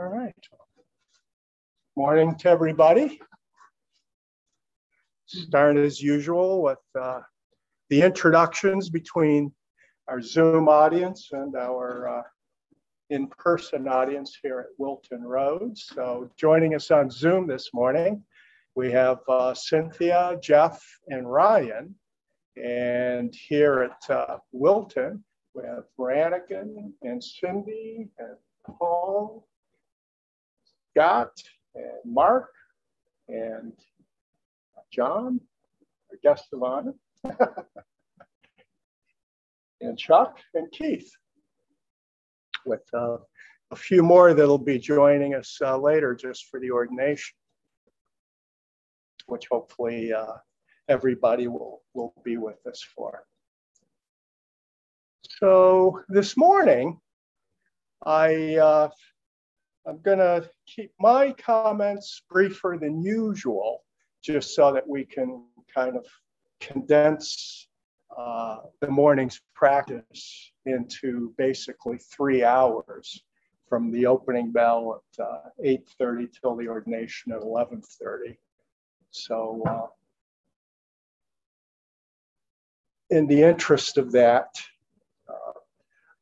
All right. Morning to everybody. Start as usual with uh, the introductions between our Zoom audience and our uh, in-person audience here at Wilton Roads. So joining us on Zoom this morning, we have uh, Cynthia, Jeff, and Ryan. And here at uh, Wilton, we have Brannigan and Cindy and Paul, Scott, and Mark, and John, our guest of honor, and Chuck and Keith, with uh, a few more that'll be joining us uh, later just for the ordination, which hopefully uh, everybody will, will be with us for. So this morning, I, uh, I'm going to keep my comments briefer than usual, just so that we can kind of condense uh, the morning's practice into basically three hours from the opening bell at uh, 8.30 till the ordination at 11.30. So uh, in the interest of that,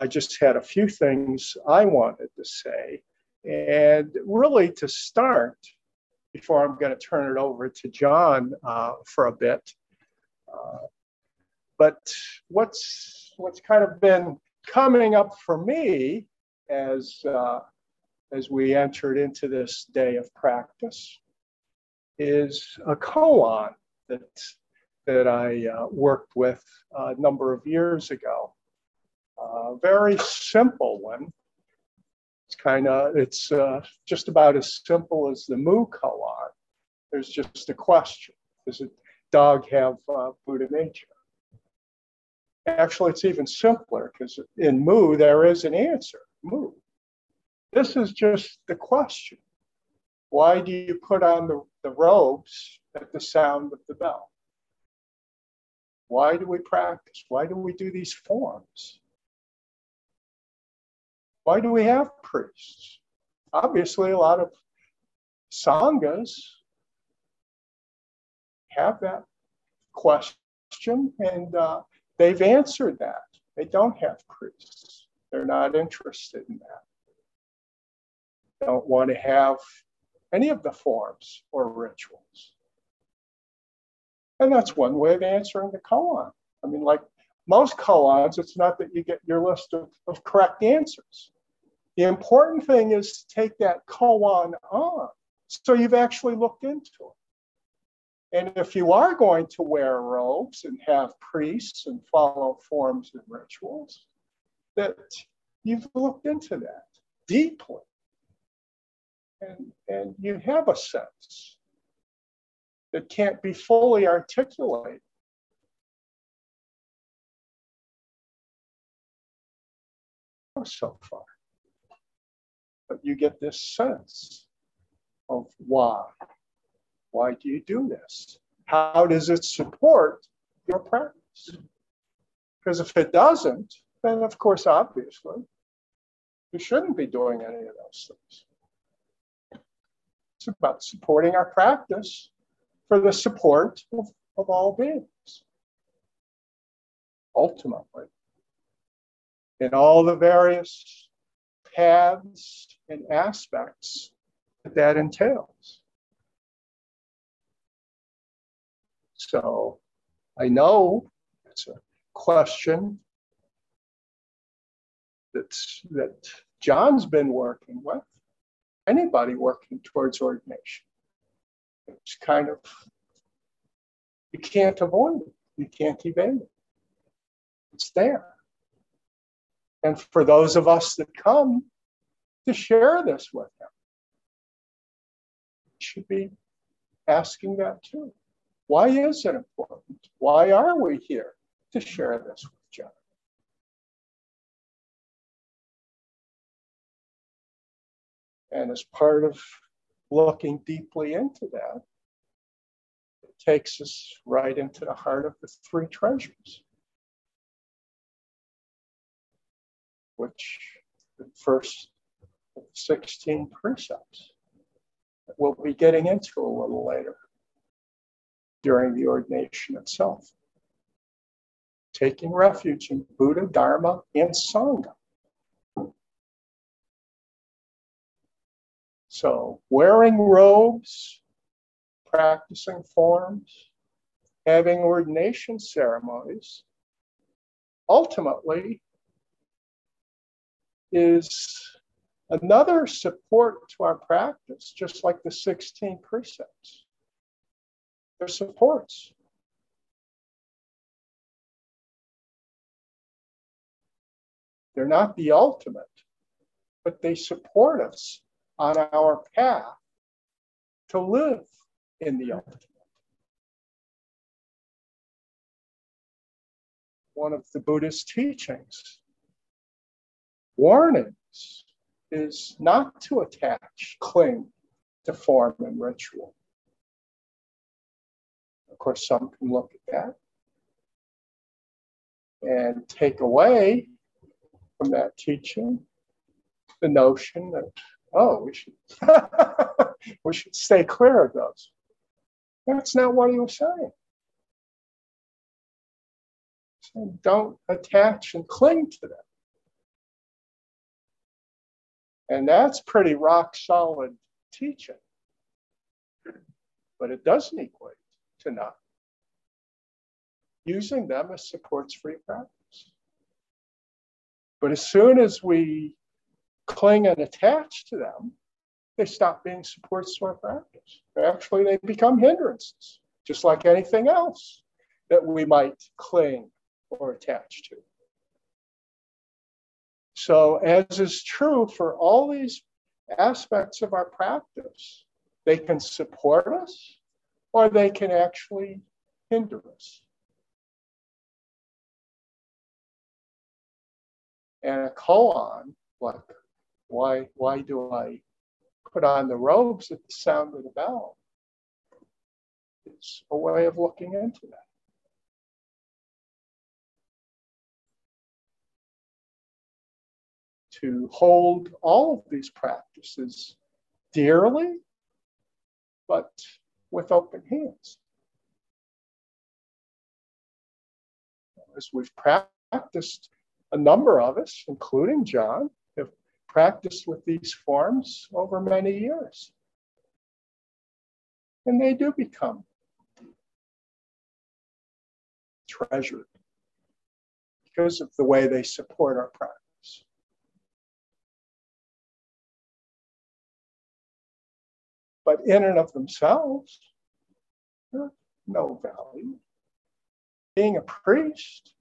I just had a few things I wanted to say. And really, to start, before I'm going to turn it over to John uh, for a bit, uh, but what's what's kind of been coming up for me as uh, as we entered into this day of practice is a koan that that I uh, worked with a number of years ago a very simple one. It's kind of, it's uh, just about as simple as the moo koan. There's just a question. Does a dog have uh, Buddha nature? Actually, it's even simpler because in moo, there is an answer, moo. This is just the question. Why do you put on the, the robes at the sound of the bell? Why do we practice? Why do we do these forms? Why do we have priests? Obviously, a lot of sanghas have that question, and uh, they've answered that. They don't have priests. They're not interested in that. Don't want to have any of the forms or rituals. And that's one way of answering the koan. I mean, like most koans, it's not that you get your list of, of correct answers. The important thing is to take that koan on. So you've actually looked into it. And if you are going to wear robes and have priests and follow forms and rituals, that you've looked into that deeply. And, and you have a sense that can't be fully articulated. So far but you get this sense of why. Why do you do this? How does it support your practice? Because if it doesn't, then of course, obviously, you shouldn't be doing any of those things. It's about supporting our practice for the support of, of all beings. Ultimately, in all the various paths and aspects that that entails. So I know it's a question that's, that John's been working with. Anybody working towards ordination. It's kind of, you can't avoid it. You can't evade it. It's there. And for those of us that come to share this with him, we should be asking that too. Why is it important? Why are we here to share this with John? And as part of looking deeply into that, it takes us right into the heart of the three treasures. which the first 16 precepts that we'll be getting into a little later during the ordination itself. Taking refuge in Buddha, Dharma, and Sangha. So, wearing robes, practicing forms, having ordination ceremonies, ultimately is another support to our practice, just like the 16 precepts. They're supports. They're not the ultimate, but they support us on our path to live in the ultimate. One of the Buddhist teachings, warnings, is not to attach, cling to form and ritual. Of course, some can look at that and take away from that teaching the notion that oh, we should we should stay clear of those. That's not what he was saying. So don't attach and cling to them. And that's pretty rock solid teaching. But it doesn't equate to not using them as supports for practice. But as soon as we cling and attach to them, they stop being supports to our practice. Actually, they become hindrances, just like anything else that we might cling or attach to. So, as is true for all these aspects of our practice, they can support us or they can actually hinder us. And a koan, like why, why do I put on the robes at the sound of the bell? It's a way of looking into that. To hold all of these practices dearly, but with open hands. As we've practiced, a number of us, including John, have practiced with these forms over many years. And they do become treasured because of the way they support our practice. But in and of themselves, no value. Being a priest,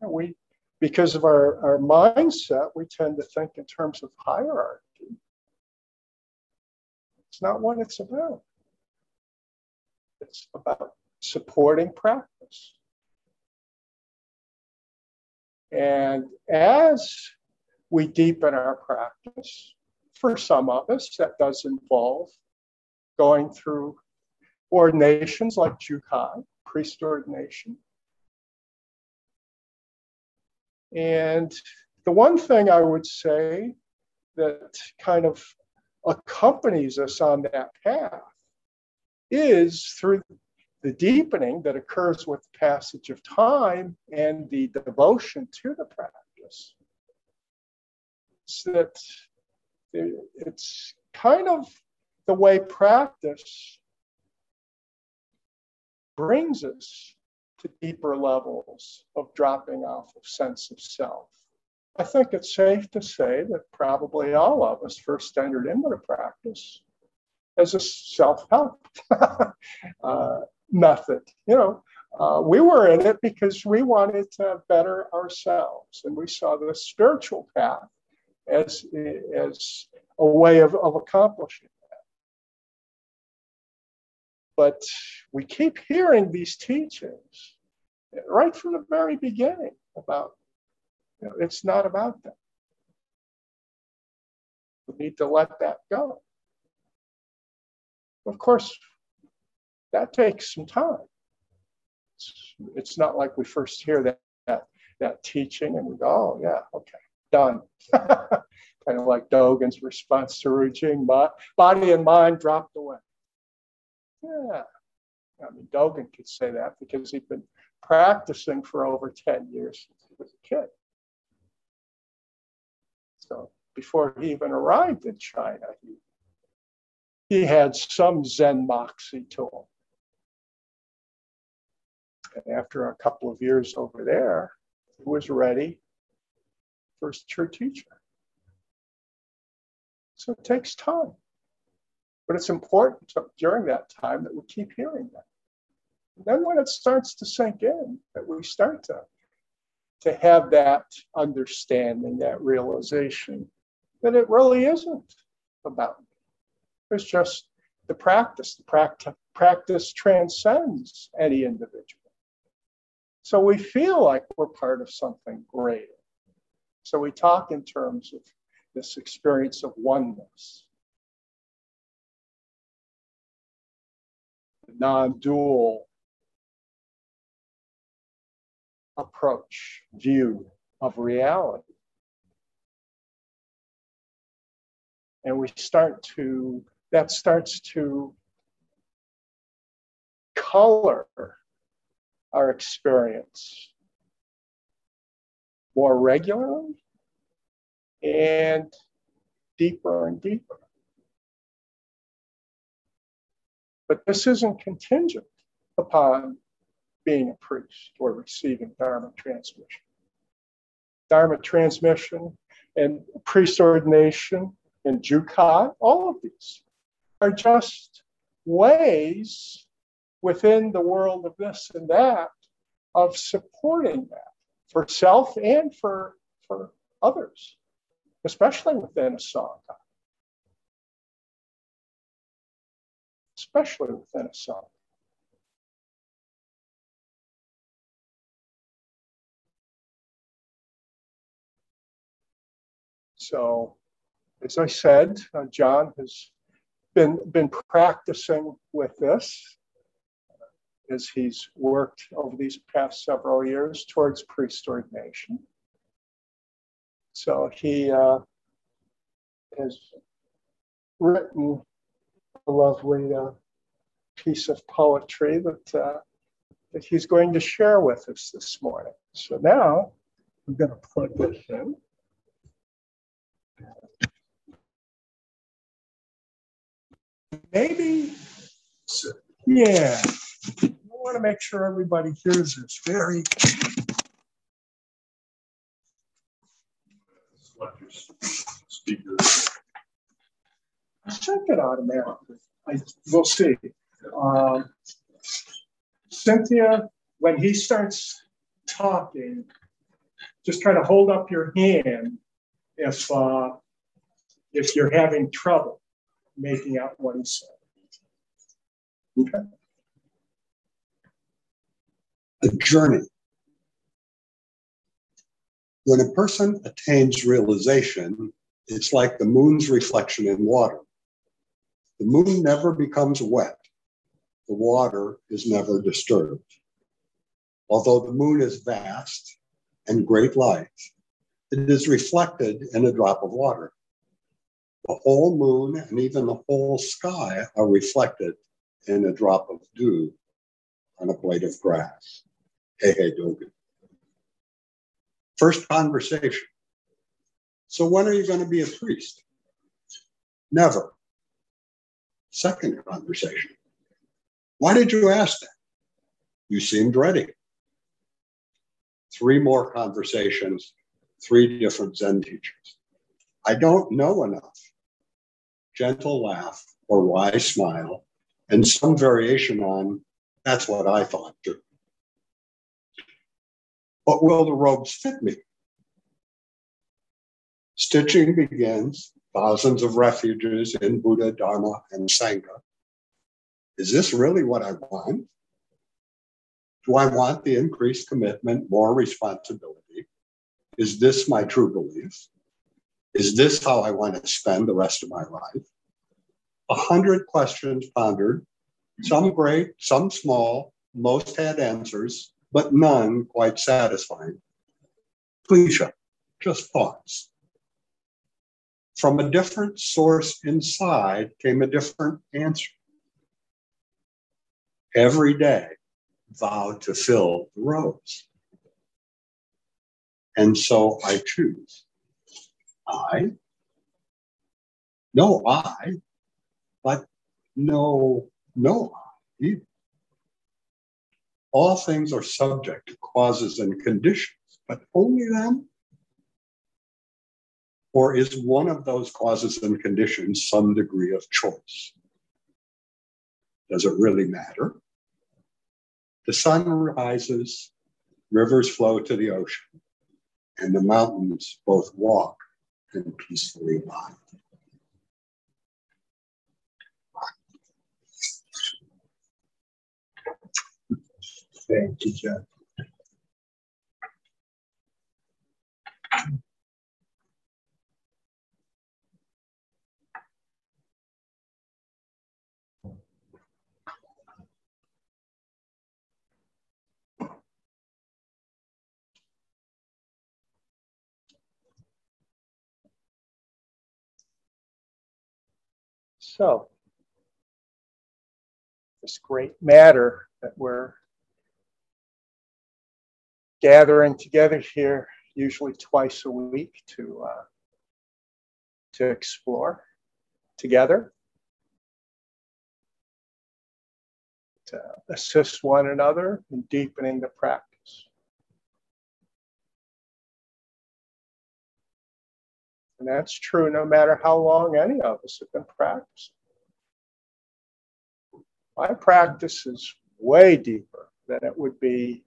we because of our, our mindset, we tend to think in terms of hierarchy. It's not what it's about. It's about supporting practice. And as we deepen our practice, for some of us, that does involve going through ordinations like Jukai, priest ordination, and the one thing I would say that kind of accompanies us on that path is through the deepening that occurs with the passage of time and the devotion to the practice. So that it's kind of the way practice brings us to deeper levels of dropping off of sense of self. I think it's safe to say that probably all of us first entered into the practice as a self-help uh, method. You know, uh, we were in it because we wanted to better ourselves, and we saw the spiritual path as as a way of, of accomplishing. But we keep hearing these teachings right from the very beginning about you know, it's not about that. We need to let that go. Of course, that takes some time. It's, it's not like we first hear that, that, that teaching and we go, oh, yeah, okay, done. kind of like Dogen's response to Ru Jing, body and mind dropped away. Yeah. I mean, Dogen could say that because he'd been practicing for over 10 years since he was a kid. So before he even arrived in China, he, he had some Zen moxie to him. And after a couple of years over there, he was ready for his true teacher. So it takes time. But it's important to, during that time that we keep hearing that. And then when it starts to sink in, that we start to, to have that understanding, that realization that it really isn't about me. It's just the practice. The practice, practice transcends any individual. So we feel like we're part of something greater. So we talk in terms of this experience of oneness, the non dual approach, view of reality. And we start to, that starts to color our experience more regularly and deeper and deeper. But this isn't contingent upon being a priest or receiving Dharma transmission. Dharma transmission and priest ordination and Jukai, all of these are just ways within the world of this and that of supporting that for self and for, for others, especially within a Sangha. Especially within a Sangha. So, as I said, uh, John has been, been practicing with this as he's worked over these past several years towards priest ordination. So he uh, has written lovely uh, piece of poetry that, uh, that he's going to share with us this morning. So now I'm going to plug this in. Maybe, yeah I want to make sure everybody hears this very. Check it automatically. I, we'll see. Um, Cynthia, when he starts talking, just kind of hold up your hand if uh, if you're having trouble making out what he said. Okay a journey. When a person attains realization, it's like the moon's reflection in water. The moon never becomes wet. The water is never disturbed. Although the moon is vast and great light, it is reflected in a drop of water. The whole moon and even the whole sky are reflected in a drop of dew on a blade of grass. Hey, hey, Dogen. First conversation. So when are you going to be a priest? Never. Second conversation. Why did you ask that? You seemed ready. Three more conversations, three different Zen teachers. I don't know enough. Gentle laugh or wise smile, and some variation on that's what I thought too. But will the robes fit me? Stitching begins, thousands of refuges in Buddha, Dharma, and Sangha. Is this really what I want? Do I want the increased commitment, more responsibility? Is this my true belief? Is this how I want to spend the rest of my life? A hundred questions pondered, some great, some small, most had answers but none quite satisfying. Cliche, just thoughts. From a different source inside came a different answer. Every day vowed to fill the rose. And so I choose. I, no I, but no, no I either. All things are subject to causes and conditions, but only them? Or is one of those causes and conditions some degree of choice? Does it really matter? The sun rises, rivers flow to the ocean, and the mountains both walk and peacefully by. Thank you, Jeff. So, this great matter that we're gathering together here, usually twice a week, to uh, to explore together, to assist one another in deepening the practice. And that's true no matter how long any of us have been practicing. My practice is way deeper than it would be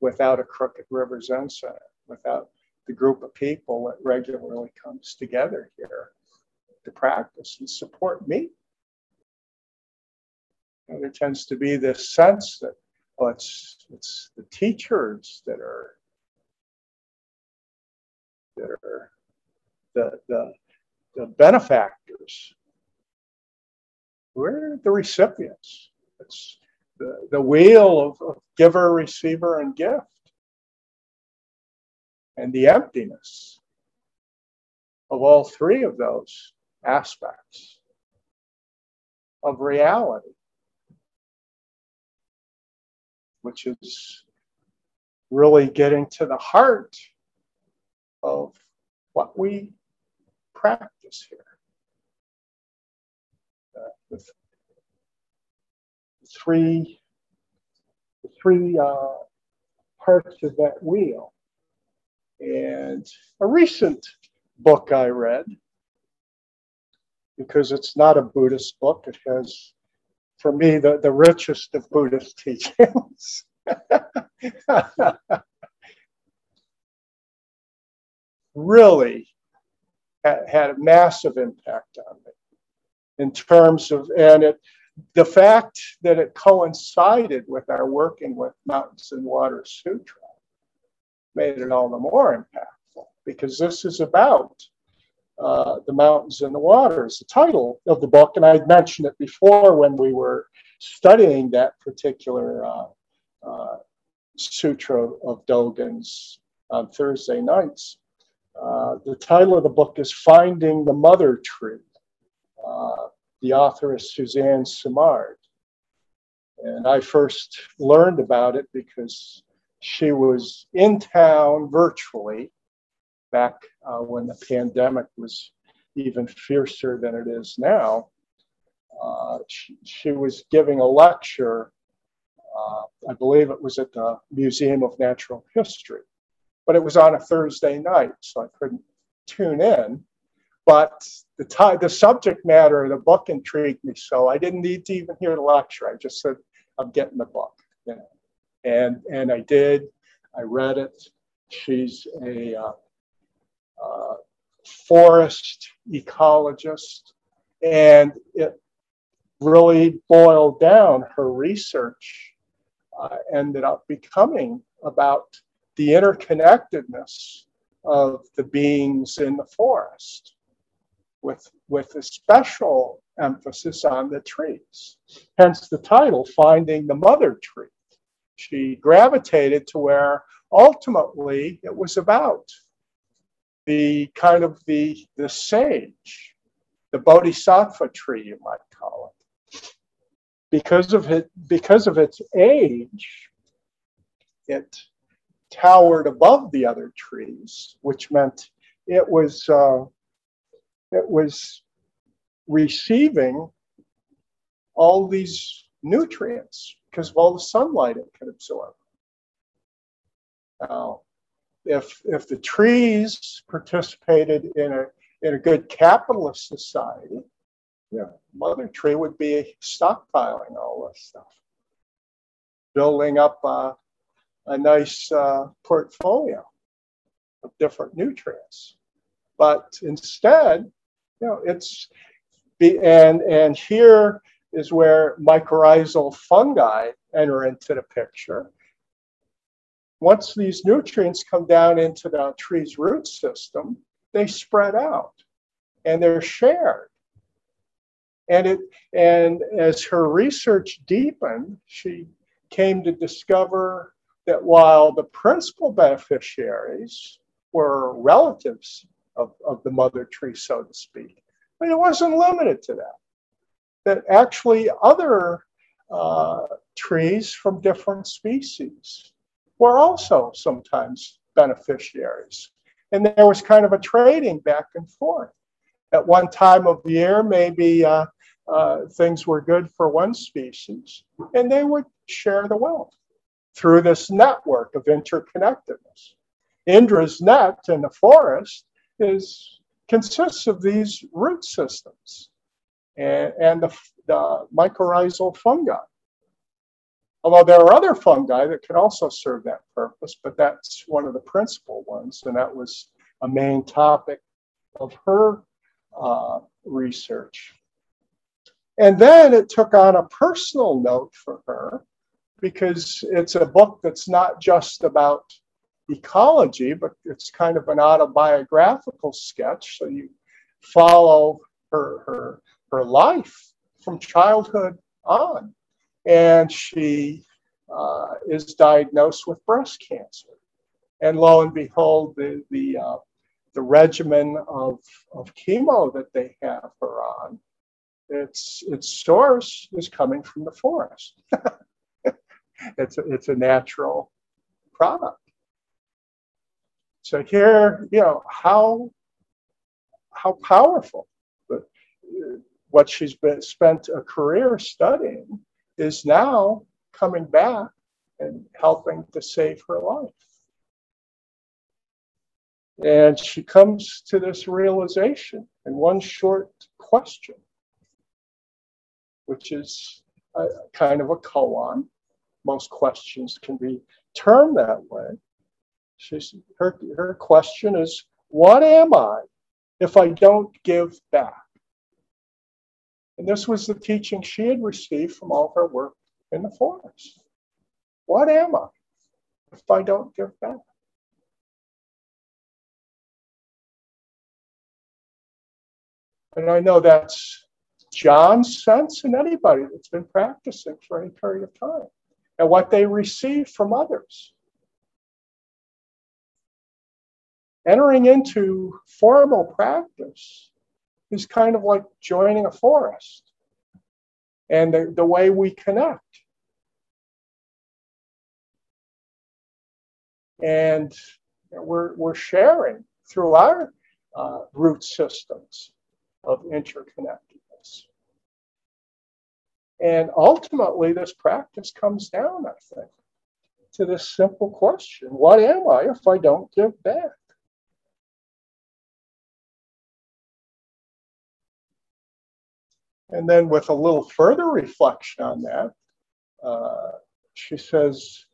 without a Crooked River Zen Center, without the group of people that regularly comes together here to practice and support me. There tends to be this sense that well, it's, it's the teachers that are that are the, the, the benefactors. We're the recipients. It's the, the wheel of, of giver, receiver, and gift. And the emptiness of all three of those aspects of reality, which is really getting to the heart of what we practice here. Uh, the three, three uh, parts of that wheel. And a recent book I read, because it's not a Buddhist book, it has, for me, the, the richest of Buddhist teachings. really had a massive impact on me in terms of, and it, the fact that it coincided with our working with Mountains and Water Sutra made it all the more impactful because this is about uh, the mountains and the waters, the title of the book. And I mentioned it before when we were studying that particular uh, uh, sutra of Dogen's on Thursday nights. Uh, the title of the book is Finding the Mother Tree. Uh, the author is Suzanne Simard. And I first learned about it because she was in town virtually back uh, when the pandemic was even fiercer than it is now. Uh, she, she, was giving a lecture, uh, I believe it was at the Museum of Natural History but it was on a Thursday night, so I couldn't tune in. But the time, the subject matter of the book intrigued me, so I didn't need to even hear the lecture. I just said, "I'm getting the book," you know, and and I did. I read it. She's a uh, uh, forest ecologist, and it really boiled down her research. Uh, ended up becoming about the interconnectedness of the beings in the forest with, with a special emphasis on the trees. Hence the title, Finding the Mother Tree. She gravitated to where ultimately it was about the kind of the, the sage, the bodhisattva tree, you might call it. Because of it, because of its age, it towered above the other trees, which meant it was uh, it was receiving all these nutrients because of all the sunlight it could absorb. Now, if if the trees participated in a in a good capitalist society, yeah, mother tree would be stockpiling all this stuff, building up a, a nice uh, portfolio of different nutrients. But instead, you know, it's be and and here is where mycorrhizal fungi enter into the picture. Once these nutrients come down into the tree's root system, they spread out and they're shared. And it and as her research deepened, she came to discover that while the principal beneficiaries were relatives of, of the mother tree, so to speak, but it wasn't limited to that that actually other uh, trees from different species were also sometimes beneficiaries. And there was kind of a trading back and forth. At one time of year, maybe uh, uh, things were good for one species, and they would share the wealth through this network of interconnectedness. Indra's net in the forest is consists of these root systems and, and the, the mycorrhizal fungi. Although there are other fungi that can also serve that purpose, but that's one of the principal ones, and that was a main topic of her uh, research. And then it took on a personal note for her because it's a book that's not just about ecology, but it's kind of an autobiographical sketch. So you follow her, her her life from childhood on. And she uh, is diagnosed with breast cancer. And lo and behold, the, the, uh, the regimen of, of chemo that they have her on, its, its source is coming from the forest. it's, a, it's a natural product. So here, you know, how, how powerful what she's been spent a career studying is now coming back and helping to save her life. And she comes to this realization in one short question, which is a, kind of a koan. Most questions can be termed that way. She's, her, her question is What am I if I don't give back? And this was the teaching she had received from all her work in the forest. What am I if I don't give back? And I know that's John's sense and anybody that's been practicing for any period of time and what they receive from others. Entering into formal practice is kind of like joining a forest and the, the way we connect. And we're, we're sharing through our uh, root systems of interconnectedness. And ultimately, this practice comes down, I think, to this simple question What am I if I don't give back? And then, with a little further reflection on that, uh, she says,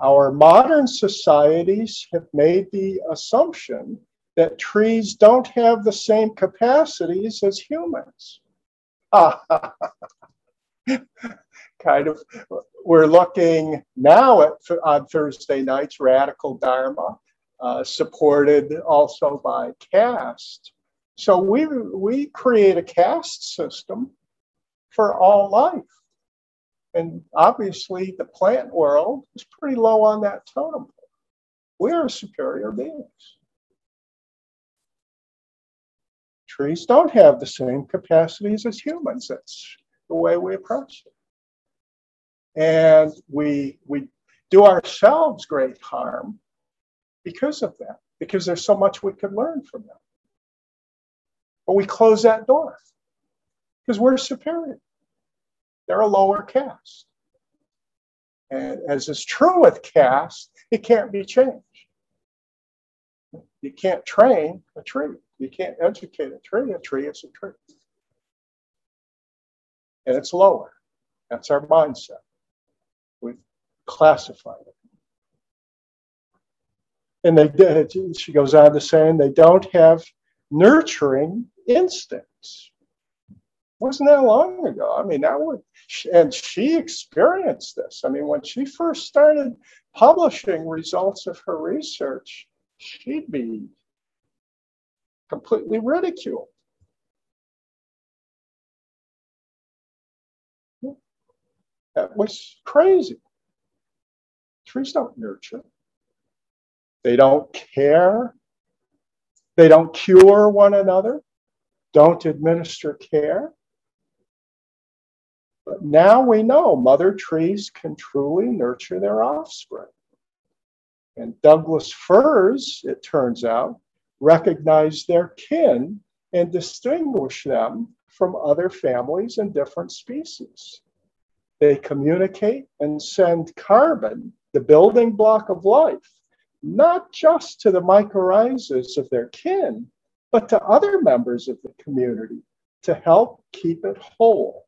Our modern societies have made the assumption that trees don't have the same capacities as humans. kind of, we're looking now at on Thursday nights, Radical Dharma, uh, supported also by caste. So we we create a caste system for all life. And obviously, the plant world is pretty low on that totem pole. We are superior beings. Trees don't have the same capacities as humans. That's the way we approach it. And we, we do ourselves great harm because of that, because there's so much we could learn from them. But we close that door because we're superior. They're a lower caste. And as is true with caste, it can't be changed. You can't train a tree. You can't educate a tree. A tree is a tree. And it's lower. That's our mindset. We've classified it. And they did, she goes on to saying they don't have nurturing instincts. Wasn't that long ago? I mean, that would, and she experienced this. I mean, when she first started publishing results of her research, she'd be completely ridiculed. That was crazy. Trees don't nurture. They don't care. They don't cure one another, don't administer care. But now we know mother trees can truly nurture their offspring. And Douglas firs, it turns out, recognize their kin and distinguish them from other families and different species. They communicate and send carbon, the building block of life, not just to the mycorrhizas of their kin, but to other members of the community to help keep it whole.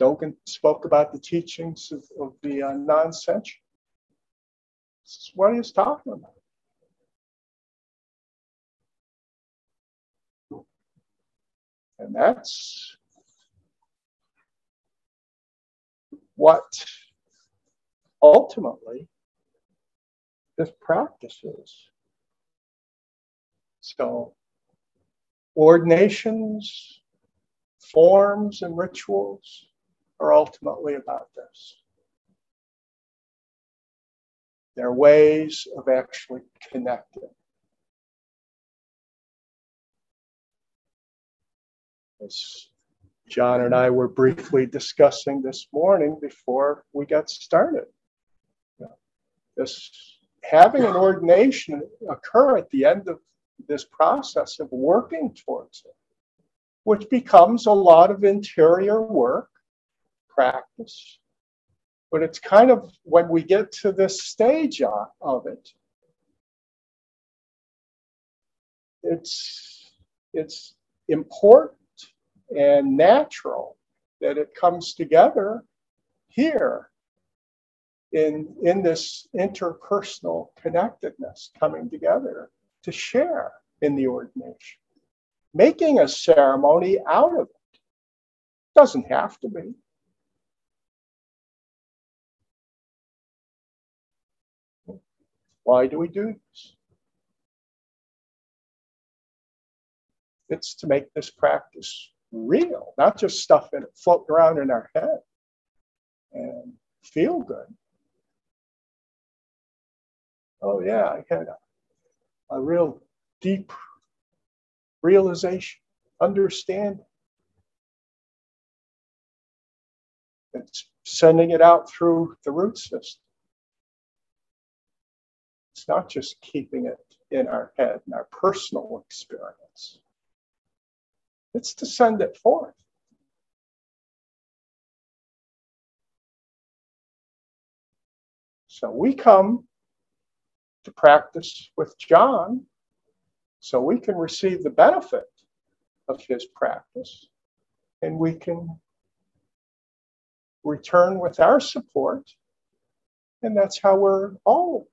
Dogen spoke about the teachings of, of the uh, non-sentient. This is what he's talking about. And that's what ultimately this practice is. So, ordinations, forms, and rituals are ultimately about this. They're ways of actually connecting. As John and I were briefly discussing this morning before we got started. This having an ordination occur at the end of this process of working towards it, which becomes a lot of interior work, practice. But it's kind of when we get to this stage of it, it's it's important and natural that it comes together here in, in this interpersonal connectedness coming together to share in the ordination. Making a ceremony out of it doesn't have to be. Why do we do this? It's to make this practice real, not just stuff that floating around in our head and feel good. Oh, yeah, I had a, a real deep realization, understanding. It's sending it out through the root system. It's not just keeping it in our head, in our personal experience. It's to send it forth. So we come to practice with John so we can receive the benefit of his practice and we can return with our support. And that's how we're all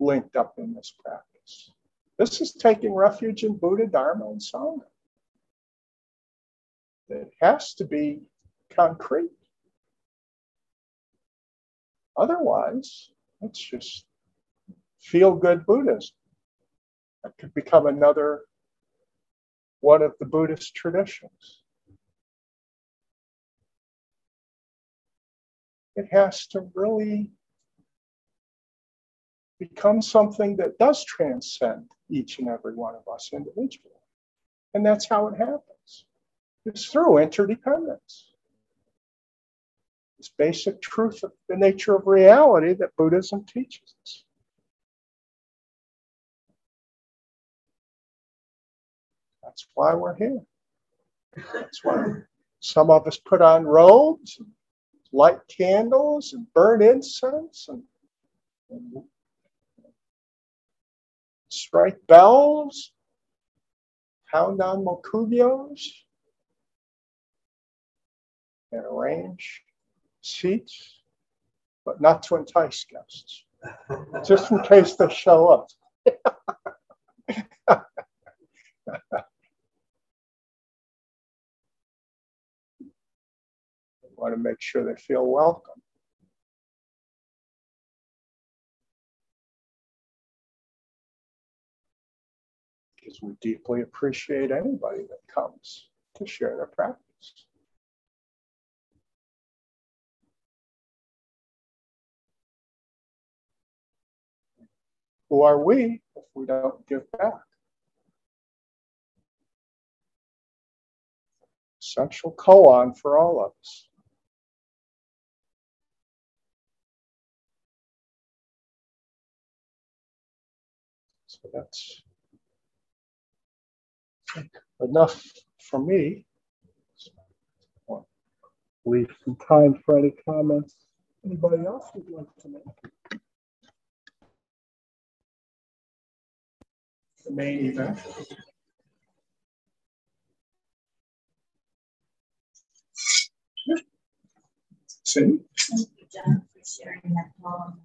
linked up in this practice. This is taking refuge in Buddha, Dharma, and Sangha. It has to be concrete. Otherwise, it's just feel good Buddhism. That could become another one of the Buddhist traditions. It has to really become something that does transcend each and every one of us individually. And that's how it happens. It's through interdependence. This basic truth of the nature of reality that Buddhism teaches us. That's why we're here. That's why some of us put on robes, light candles, and burn incense, and, and strike bells, pound on mokugyos, and arrange seats, but not to entice guests, just in case they show up. We want to make sure they feel welcome. Because we deeply appreciate anybody that comes to share their practice. Who are we if we don't give back? Essential koan for all of us. So that's enough for me. Leave some time for any comments anybody else would like to make. The main event. See? Thank you, John, for sharing that poem.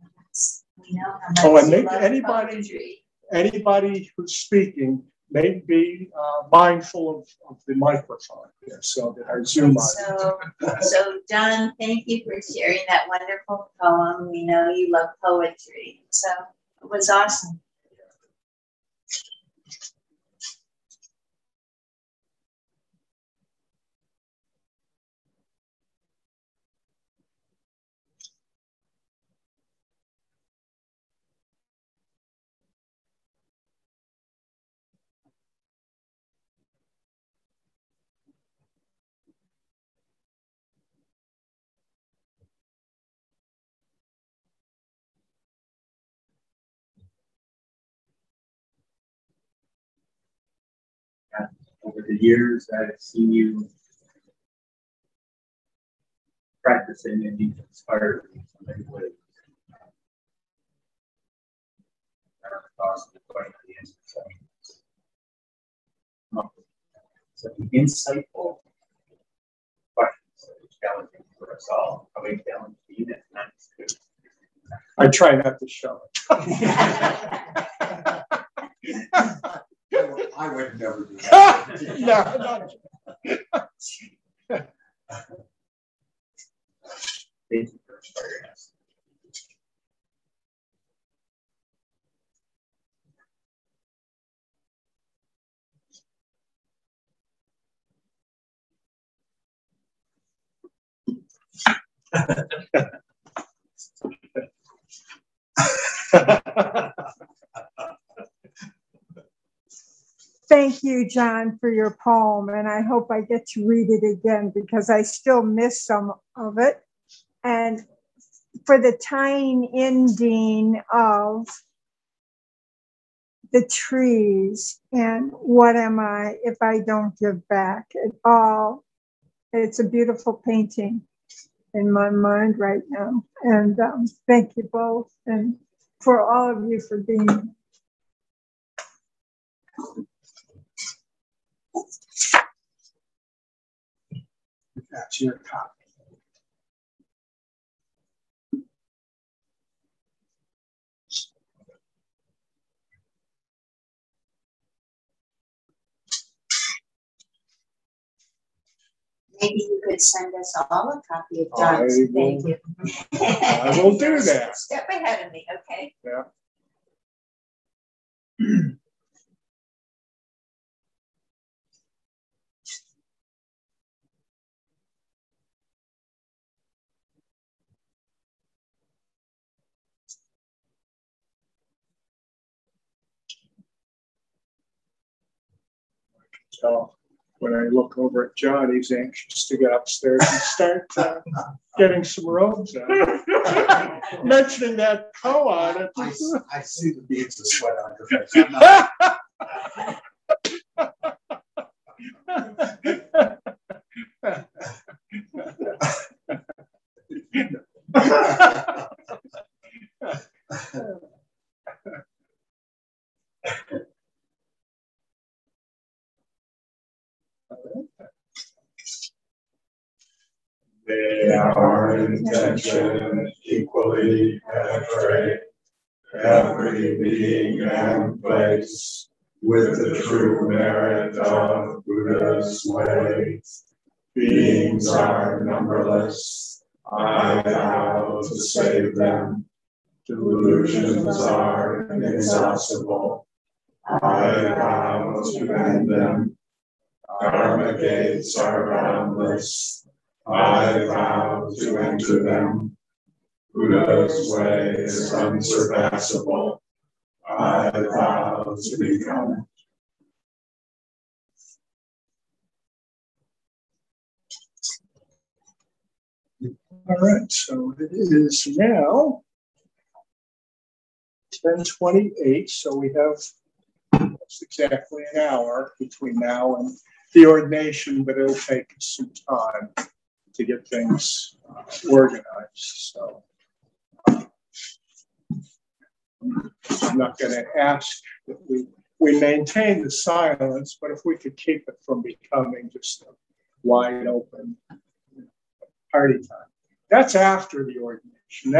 We know how much Oh, and make anybody- poetry. Anybody who's speaking may be uh, mindful of, of the microphone here so that our Zoom. So, so John, thank you for sharing that wonderful poem. We know you love poetry, so it was awesome. The years, I've seen you practicing and you've inspired me in many ways. I don't know the question the answer, so. um, So insightful questions, that are challenging for us all, probably challenging you at times too. I try not to show it. I would never do that. No, no. Thank you John, for your poem, and I hope I get to read it again because I still miss some of it. And for the tying ending of the trees and what am I if I don't give back at all? It's a beautiful painting in my mind right now. And um, thank you both and for all of you for being here. That's your copy. Maybe you could send us all a copy of I John's. will- Thank you. I will do that. Step ahead of me, okay? Yeah. So when I look over at John, he's anxious to get upstairs and start uh, getting some robes on. Mentioning that koan. it I, I see the beads of sweat on your face. Not- May our intention equally penetrate every being and place with the true merit of Buddha's way. Beings are numberless. I vow to save them. Delusions are inexhaustible. I vow to end them. Dharma gates are boundless. I vow to enter them. Buddha's way is unsurpassable. I vow to become. All right, so it is now ten twenty-eight, so we have exactly an hour between now and the ordination, but it'll take us some time to get things uh, organized, so. I'm not gonna ask that we, we maintain the silence, but if we could keep it from becoming just a wide open party time. That's after the ordination.